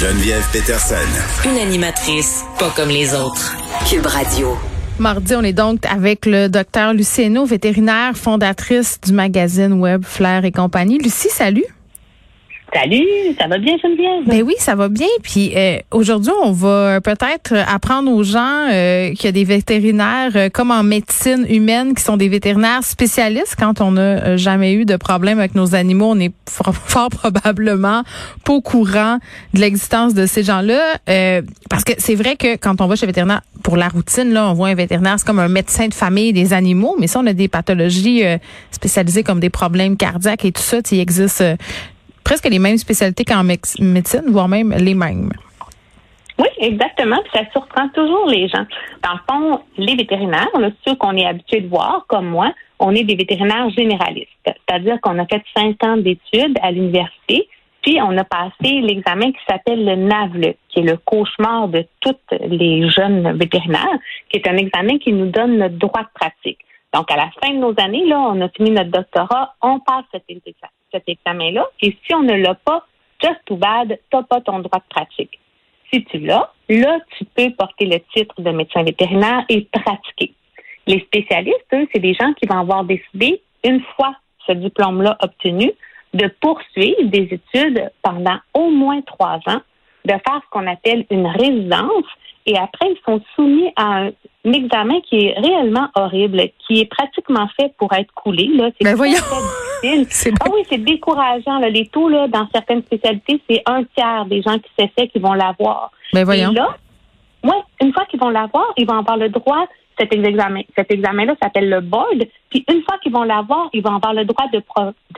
Geneviève Peterson. Une animatrice pas comme les autres. Cube Radio. Mardi, on est donc avec le docteur Lucieno, vétérinaire, fondatrice du magazine web Flair et compagnie. Lucie, salut. Salut, ça va bien Geneviève? Ben oui, ça va bien. Puis euh, aujourd'hui, on va peut-être apprendre aux gens euh, qu'il y a des vétérinaires euh, comme en médecine humaine qui sont des vétérinaires spécialistes. Quand on n'a jamais eu de problème avec nos animaux, on est fort, probablement pas au courant de l'existence de ces gens-là. parce que c'est vrai que quand on va chez vétérinaire pour la routine, là, on voit un vétérinaire, c'est comme un médecin de famille des animaux. Mais si on a des pathologies spécialisées comme des problèmes cardiaques et tout ça, il existe presque les mêmes spécialités qu'en médecine, voire même les mêmes. Oui, exactement. ça surprend toujours les gens. Dans le fond, les vétérinaires, ceux qu'on est habitué de voir, comme moi, on est des vétérinaires généralistes. C'est-à-dire qu'on a fait cinq ans d'études à l'université, puis on a passé l'examen qui s'appelle le NAVLE, qui est le cauchemar de toutes les jeunes vétérinaires, qui est un examen qui nous donne notre droit de pratique. Donc, à la fin de nos années, là, on a fini notre doctorat, on passe cet examen cet examen-là. Et si on ne l'a pas, just too bad, t'as pas ton droit de pratique. Si tu l'as, là, tu peux porter le titre de médecin vétérinaire et pratiquer. Les spécialistes, eux, c'est des gens qui vont avoir décidé, une fois ce diplôme-là obtenu, de poursuivre des études pendant au moins trois ans, de faire ce qu'on appelle une résidence et après, ils sont soumis à un, examen qui est réellement horrible, qui est pratiquement fait pour être coulé. Là. C'est ben très, difficile. Ah oui, c'est décourageant. Là. Les taux, là, dans certaines spécialités, c'est un tiers des gens qui s'essaient qui vont l'avoir. Ben voyons. Et là, ouais, une fois qu'ils vont l'avoir, ils vont avoir le droit cet examen. Cet examen-là s'appelle le board. Puis une fois qu'ils vont l'avoir, ils vont avoir le droit de,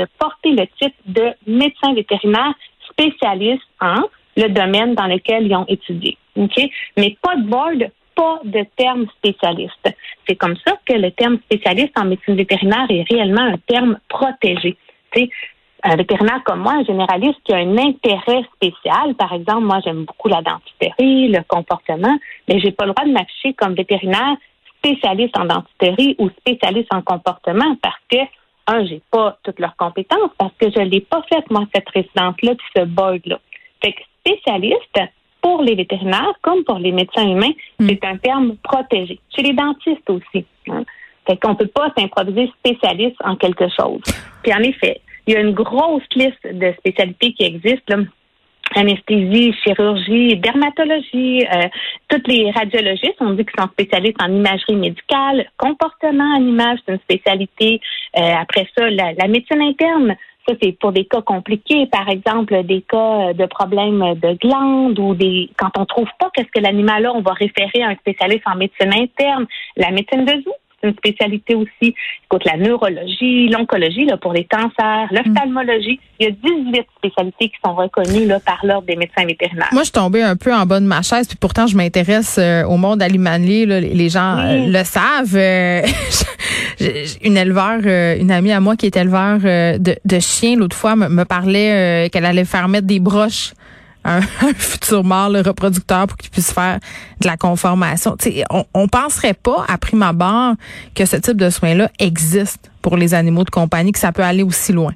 de porter le titre de médecin vétérinaire spécialiste en le domaine dans lequel ils ont étudié. Mais pas de board, pas de terme spécialiste. C'est comme ça que le terme spécialiste en médecine vétérinaire est réellement un terme protégé. un vétérinaire comme moi, un généraliste qui a un intérêt spécial, par exemple, moi j'aime beaucoup la dentisterie, le comportement, mais j'ai pas le droit de m'afficher comme vétérinaire spécialiste en dentisterie ou spécialiste en comportement parce que un, j'ai pas toutes leurs compétences parce que je l'ai pas faite moi cette résidence-là puis ce board là. Fait que spécialiste, pour les vétérinaires comme pour les médecins humains, hmm. c'est un terme protégé. Chez les dentistes aussi. Hein. Fait qu'on peut pas s'improviser spécialiste en quelque chose. Puis en effet, il y a une grosse liste de spécialités qui existent. Anesthésie, chirurgie, dermatologie, euh, toutes les radiologistes, on dit qu'ils sont spécialistes en imagerie médicale, comportement en image, c'est une spécialité. Euh, après ça, la, la médecine interne, ça, c'est pour des cas compliqués, par exemple, des cas de problèmes de glandes ou des quand on trouve pas qu'est-ce que l'animal a, on va référer à un spécialiste en médecine interne. La médecine de zoo, c'est une spécialité aussi. Écoute, la neurologie, l'oncologie là, pour les cancers, l'ophtalmologie. Il y a 18 spécialités qui sont reconnues là, par l'ordre des médecins vétérinaires. Moi, je suis tombée un peu en bas de ma chaise, puis pourtant, je m'intéresse euh, au monde animalier. Là, les gens euh, le savent. Euh, une éleveur, une amie à moi qui est éleveur de, de chiens, l'autre fois, me, me parlait qu'elle allait faire mettre des broches un, futur mâle reproducteur pour qu'il puisse faire de la conformation. on, on penserait pas, à prime abord, que ce type de soins-là existe pour les animaux de compagnie, que ça peut aller aussi loin.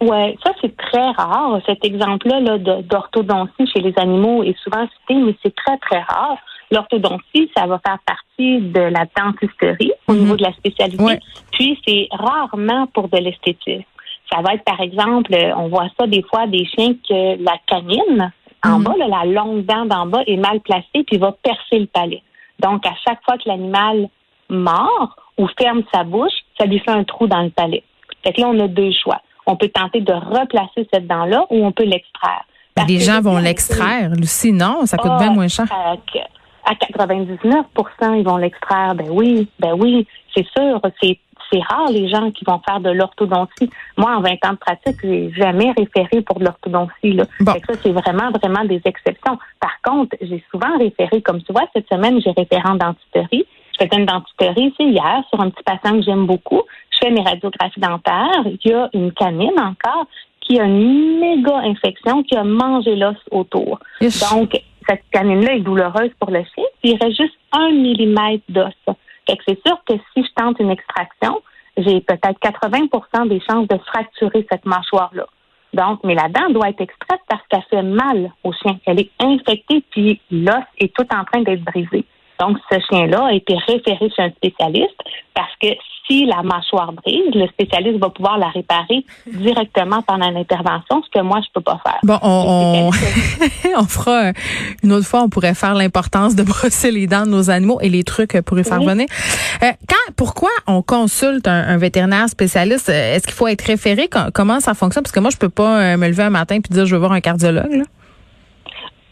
Oui, ça c'est très rare. Cet exemple-là -là, d'orthodontie chez les animaux est souvent cité, mais c'est très, très rare. L'orthodontie, ça va faire partie de la dentisterie au mhm. niveau de la spécialité. Puis c'est rarement pour de l'esthétique. Ça va être, par exemple, on voit ça des fois, des chiens que la canine, en mhm. bas, la longue dent d'en bas est mal placée, puis va percer le palais. Donc, à chaque fois que l'animal mord ou ferme sa bouche, ça lui fait un trou dans le palais. Fait que là, on a deux choix. On peut tenter de replacer cette dent-là ou on peut l'extraire. Les gens vont l'extraire, Lucie, non? Ça coûte bien ah, moins cher. À, 99% ils vont l'extraire. Ben oui, ben oui, c'est sûr. C'est c'est rare les gens qui vont faire de l'orthodontie. Moi, en 20 ans de pratique, j'ai jamais référé pour de l'orthodontie. Là. Bon. Fait que ça, c'est vraiment, vraiment des exceptions. Par contre, j'ai souvent référé, comme tu vois, cette semaine, j'ai référé en dentisterie. Je faisais une dentisterie, c'est hier, sur un petit patient que j'aime beaucoup. Je fais mes radiographies dentaires. Il y a une canine encore qui a une méga infection, qui a mangé l'os autour. Donc, cette canine-là est douloureuse pour le chien, puis il reste juste un millimètre d'os. Fait que c'est sûr que si je tente une extraction, j'ai peut-être 80% des chances de fracturer cette mâchoire-là. Donc, mais la dent doit être extraite parce qu'elle fait mal au chien. Elle est infectée, puis l'os est tout en train d'être brisé. Donc, ce chien-là a été référé chez un spécialiste parce que si la mâchoire brise, le spécialiste va pouvoir la réparer directement pendant l'intervention, ce que moi, je peux pas faire. Bon, on, on, fera une autre fois, on pourrait faire l'importance de brosser les dents de nos animaux et les trucs pour y faire Oui. venir. Euh, quand, pourquoi on consulte un, un vétérinaire spécialiste? Euh, Est-ce qu'il faut être référé? Com- Comment ça fonctionne? Parce que moi, je peux pas euh, me lever un matin puis dire je veux voir un cardiologue. Là.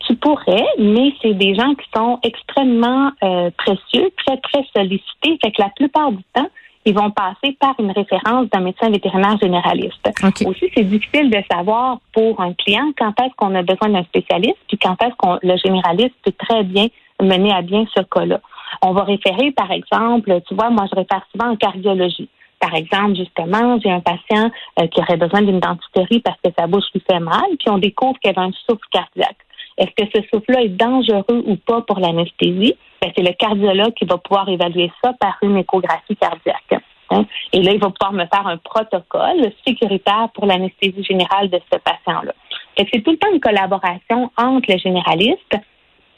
Tu pourrais, mais c'est des gens qui sont extrêmement euh, précieux, très, très sollicités. Fait que la plupart du temps, ils vont passer par une référence d'un médecin vétérinaire généraliste. OK. Aussi, c'est difficile de savoir pour un client quand est-ce qu'on a besoin d'un spécialiste, puis quand est-ce qu'on le généraliste peut très bien mener à bien ce cas-là. On va référer, par exemple, tu vois, moi, je réfère souvent en cardiologie. Par exemple, justement, j'ai un patient euh, qui aurait besoin d'une dentisterie parce que sa bouche lui fait mal, puis on découvre qu'elle a un souffle cardiaque. Est-ce que ce souffle-là est dangereux ou pas pour l'anesthésie? Ben, c'est le cardiologue qui va pouvoir évaluer ça par une échographie cardiaque. hein. Et là, il va pouvoir me faire un protocole sécuritaire pour l'anesthésie générale de ce patient-là. C'est tout le temps une collaboration entre le généraliste,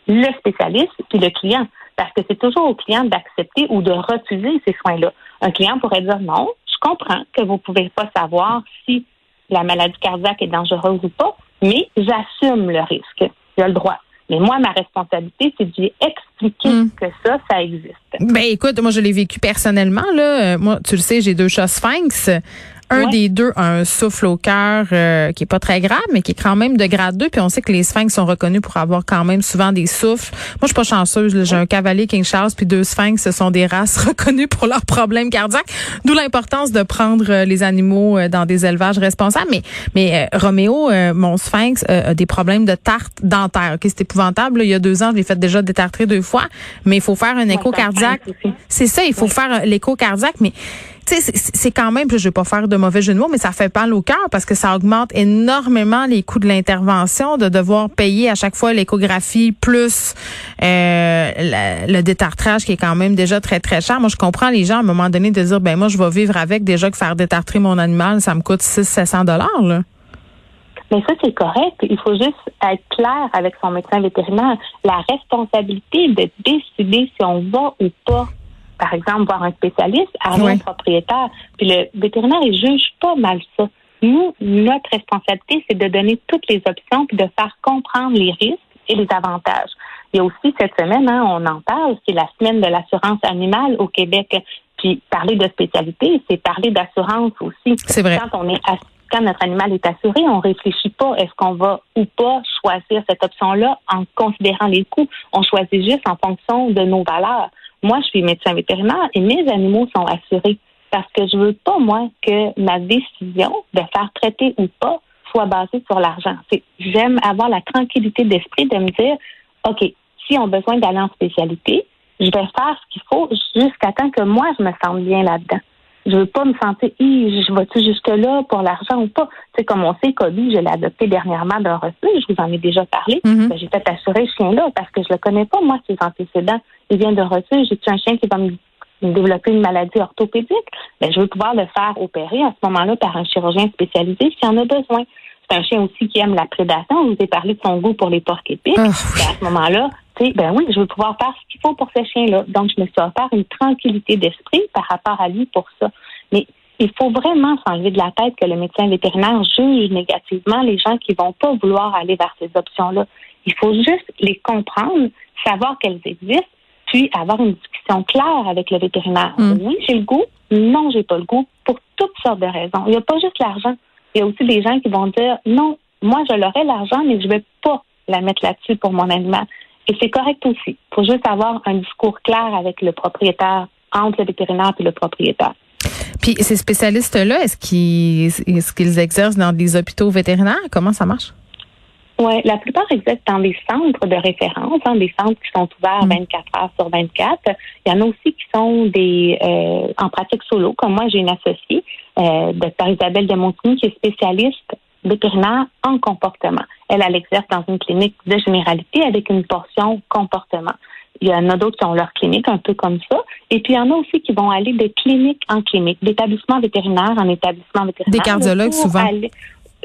le spécialiste puis le client. Parce que c'est toujours au client d'accepter ou de refuser ces soins-là. Un client pourrait dire non, je comprends que vous ne pouvez pas savoir si la maladie cardiaque est dangereuse ou pas, mais j'assume le risque. J'ai le droit. Mais moi, ma responsabilité, c'est de lui expliquer Mm. que ça, ça existe. Ben écoute, moi je l'ai vécu personnellement là. Moi, tu le sais, j'ai deux chats sphinx. Un Ouais. des deux a un souffle au cœur euh, qui est pas très grave, mais qui est quand même de grade 2. Puis on sait que les sphinx sont reconnus pour avoir quand même souvent des souffles. Moi, je suis pas chanceuse. J'ai un cavalier King Charles puis deux sphinx. Ce sont des races reconnues pour leurs problèmes cardiaques. D'où l'importance de prendre euh, les animaux euh, dans des élevages responsables. Mais, mais Roméo, mon sphinx, a des problèmes de tarte dentaire. Ok, c'est épouvantable. là. Il y a deux ans, je l'ai fait déjà détartrer deux fois. Mais il faut faire un écho cardiaque. C'est ça, il faut faire l'écho cardiaque, mais c'est- quand même, je vais pas faire de mauvais jeu de mots, mais ça fait mal au cœur parce que ça augmente énormément les coûts de l'intervention, de devoir payer à chaque fois l'échographie plus euh, le détartrage qui est quand même déjà très très cher. Moi, je comprends les gens à un moment donné de dire, ben moi, je vais vivre avec déjà que faire détartrer mon animal, ça me coûte 600-700 dollars. Mais ça, c'est correct. Il faut juste être clair avec son médecin vétérinaire. La responsabilité de décider si on va ou pas, par exemple, voir un spécialiste, à un propriétaire. Puis le vétérinaire, il juge pas mal ça. Nous, notre responsabilité, c'est de donner toutes les options puis de faire comprendre les risques et les avantages. Il y a aussi cette semaine, hein, on en parle, c'est la semaine de l'assurance animale au Québec. Puis parler de spécialité, c'est parler d'assurance aussi. C'est vrai. Quand on est quand notre animal est assuré, on réfléchit pas est-ce qu'on va ou pas choisir cette option-là en considérant les coûts. On choisit juste en fonction de nos valeurs. Moi, je suis médecin vétérinaire et mes animaux sont assurés parce que je veux pas, moi, que ma décision de faire traiter ou pas soit basée sur l'argent. J'aime avoir la tranquillité d'esprit de me dire, OK, si on a besoin d'aller en spécialité, je vais faire ce qu'il faut jusqu'à temps que moi, je me sente bien là-dedans. Je veux pas me sentir, je vais-tu jusque-là pour l'argent ou pas? Tu sais, comme on sait, Kobe, je l'ai adopté dernièrement d'un refuge, je vous en ai déjà parlé. Ben, j'ai fait assurer ce chien-là parce que je le connais pas, moi, ses antécédents. Il vient de refuge. J'ai-tu un chien qui va me développer une maladie orthopédique? Ben, je veux pouvoir le faire opérer à ce moment-là par un chirurgien spécialisé s'il en a besoin. C'est un chien aussi qui aime la prédation. Je vous ai parlé de son goût pour les porcs épics. Ah, oui. Ben, à ce moment-là, sais, ben oui, je veux pouvoir faire ce qu'il faut pour ce chien-là. Donc, je me suis offert une tranquillité d'esprit par rapport à lui pour ça. Mais il faut vraiment s'enlever de la tête que le médecin vétérinaire juge négativement les gens qui vont pas vouloir aller vers ces options-là. Il faut juste les comprendre, savoir qu'elles existent, puis avoir une discussion claire avec le vétérinaire. Mm. Oui, j'ai le goût. Non, j'ai pas le goût. Pour toutes sortes de raisons. Il n'y a pas juste l'argent. Il y a aussi des gens qui vont dire non, moi je l'aurai l'argent, mais je vais pas la mettre là-dessus pour mon animal. Et c'est correct aussi. Il faut juste avoir un discours clair avec le propriétaire, entre le vétérinaire et le propriétaire. Puis ces spécialistes-là, est-ce qu'ils exercent dans des hôpitaux vétérinaires? Comment ça marche? Oui, la plupart exercent dans des centres de référence, hein, des centres qui sont ouverts 24 heures sur 24. Il y en a aussi qui sont des euh, en pratique solo, comme moi, j'ai une associée, euh, Dr Isabelle de Montigny, qui est spécialiste vétérinaire en comportement. Elle, elle exerce dans une clinique de généralité avec une portion comportement. Il y en a d'autres qui ont leur clinique un peu comme ça. Et puis, il y en a aussi qui vont aller de clinique en clinique, d'établissement vétérinaire en établissement vétérinaire. Des cardiologues, souvent?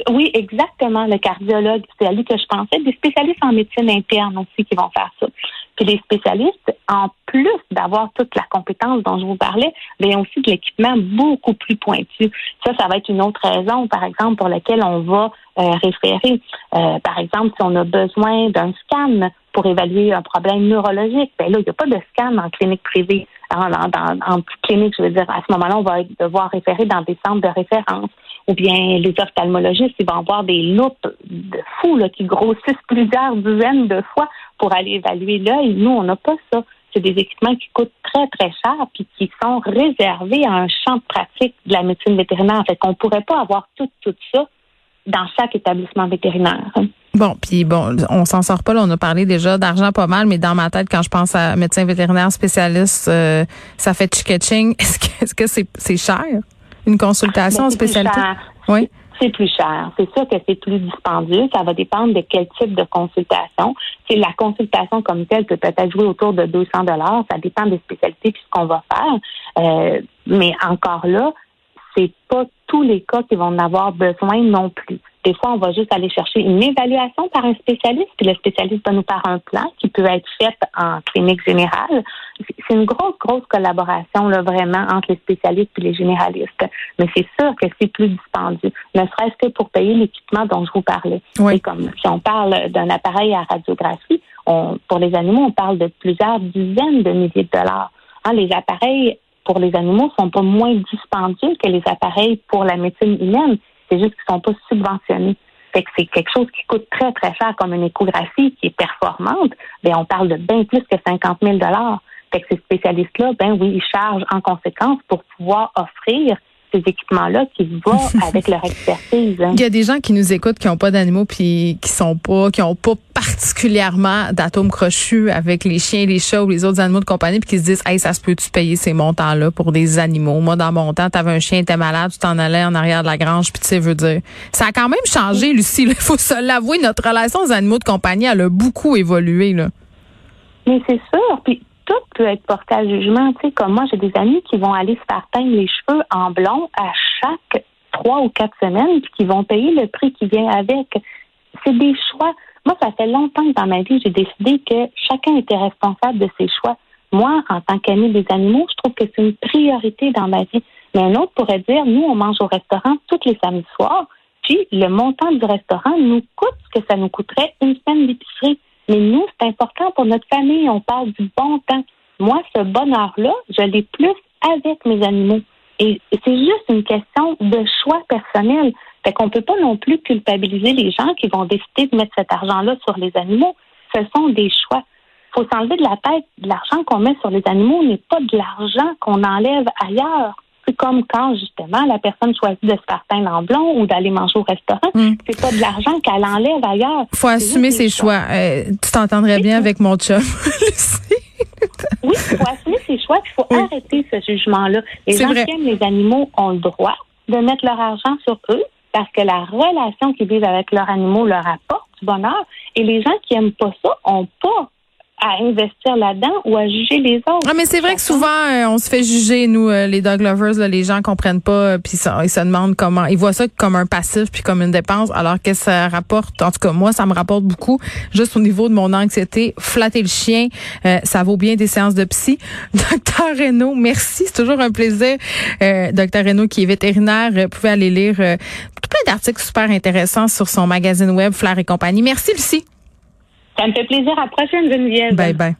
Oui, exactement. Le cardiologue, c'est à lui que je pensais. Des spécialistes en médecine interne aussi qui vont faire ça. Puis les spécialistes, en plus d'avoir toute la compétence dont je vous parlais, mais aussi de l'équipement beaucoup plus pointu. Ça, ça va être une autre raison, par exemple, pour laquelle on va euh, référer. Euh, par exemple, si on a besoin d'un scan pour évaluer un problème neurologique, ben là, il n'y a pas de scan en clinique privée. En, clinique, je veux dire, à ce moment-là, on va devoir référer dans des centres de référence ou bien les ophtalmologistes, ils vont avoir des loupes de fous là, qui grossissent plusieurs dizaines de fois pour aller évaluer l'œil. Nous, on n'a pas ça. C'est des équipements qui coûtent très, très cher puis qui sont réservés à un champ de pratique de la médecine vétérinaire. Fait ne pourrait pas avoir tout, tout ça dans chaque établissement vétérinaire. Bon, puis bon, on s'en sort pas. Là, on a parlé déjà d'argent pas mal, mais dans ma tête, quand je pense à médecin vétérinaire spécialiste, euh, ça fait chicketching. Est-ce que est-ce que c'est c'est cher? Une consultation en spécialité? Oui. C'est plus cher. C'est sûr que c'est plus dispendieux. Ça va dépendre de quel type de consultation. C'est la consultation comme telle peut peut-être jouer autour de 200 dollars. Ça dépend des spécialités puis ce qu'on va faire. Euh, mais encore là, c'est pas tous les cas qui vont en avoir besoin non plus. Des fois, on va juste aller chercher une évaluation par un spécialiste, puis le spécialiste va nous faire un plan qui peut être fait en clinique générale. C'est une grosse, grosse collaboration là, vraiment entre les spécialistes et les généralistes. Mais c'est sûr que c'est plus dispendieux, ne serait-ce que pour payer l'équipement dont je vous parlais. Oui. comme si on parle d'un appareil à radiographie, on, pour les animaux, on parle de plusieurs dizaines de milliers de dollars. Hein, les appareils pour les animaux sont pas moins dispendieux que les appareils pour la médecine humaine. C'est juste qu'ils sont pas subventionnés. Fait que c'est quelque chose qui coûte très, très cher comme une échographie qui est performante. Bien, on parle de bien plus que 50 000 Fait que ces spécialistes-là, ben oui, ils chargent en conséquence pour pouvoir offrir ces équipements-là qui vont avec leur expertise. Il y a des gens qui nous écoutent qui n'ont pas d'animaux puis qui sont pas, qui ont pas particulièrement d'atomes crochus avec les chiens, les chats ou les autres animaux de compagnie puis qui se disent, hey, ça se peut-tu payer ces montants-là pour des animaux? Moi, dans mon temps, t'avais un chien, t'es malade, tu t'en allais en arrière de la grange puis tu sais, veux dire, ça a quand même changé, Lucie. Il faut se l'avouer, notre relation aux animaux de compagnie, elle a beaucoup évolué, là. Mais c'est sûr. Puis tout peut être porté à jugement. Tu sais, comme moi, j'ai des amis qui vont aller se faire teindre les cheveux en blond à chaque trois ou quatre semaines, puis qui vont payer le prix qui vient avec. C'est des choix. Moi, ça fait longtemps que dans ma vie, j'ai décidé que chacun était responsable de ses choix. Moi, en tant qu'ami des animaux, je trouve que c'est une priorité dans ma vie. Mais un autre pourrait dire, nous, on mange au restaurant tous les samedis soirs, puis le montant du restaurant nous coûte ce que ça nous coûterait une semaine d'épicerie. Mais nous, c'est important pour notre famille. On parle du bon temps. Moi, ce bonheur-là, je l'ai plus avec mes animaux. Et c'est juste une question de choix personnel. Fait qu'on peut pas non plus culpabiliser les gens qui vont décider de mettre cet argent-là sur les animaux. Ce sont des choix. Il faut s'enlever de la tête, l'argent qu'on met sur les animaux n'est pas de l'argent qu'on enlève ailleurs. C'est comme quand, justement, la personne choisit de se faire teindre en blond ou d'aller manger au restaurant. Mm. C'est pas de l'argent qu'elle enlève ailleurs. faut assumer ses choix. Euh, tu t'entendrais bien avec mon chum, oui, il faut assumer ses choix. Il faut arrêter ce jugement-là. Les gens qui aiment les animaux ont le droit de mettre leur argent sur eux parce que la relation qu'ils vivent avec leurs animaux leur apporte du bonheur. Et les gens qui aiment pas ça ont pas à investir là-dedans ou à juger les autres. Ah, mais c'est vrai que souvent, euh, on se fait juger, nous, euh, les dog lovers, là, les gens comprennent pas, euh, puis ils se demandent comment, ils voient ça comme un passif puis comme une dépense, alors que ça rapporte, en tout cas, moi, ça me rapporte beaucoup, juste au niveau de mon anxiété. Flatter le chien, ça vaut bien des séances de psy. Docteur Renaud, merci, c'est toujours un plaisir. Docteur Renaud, qui est vétérinaire, vous pouvez aller lire plein d'articles super intéressants sur son magazine web Flair et compagnie. Merci, Lucie. Ça me fait plaisir. À la prochaine, Geneviève. Bye bye.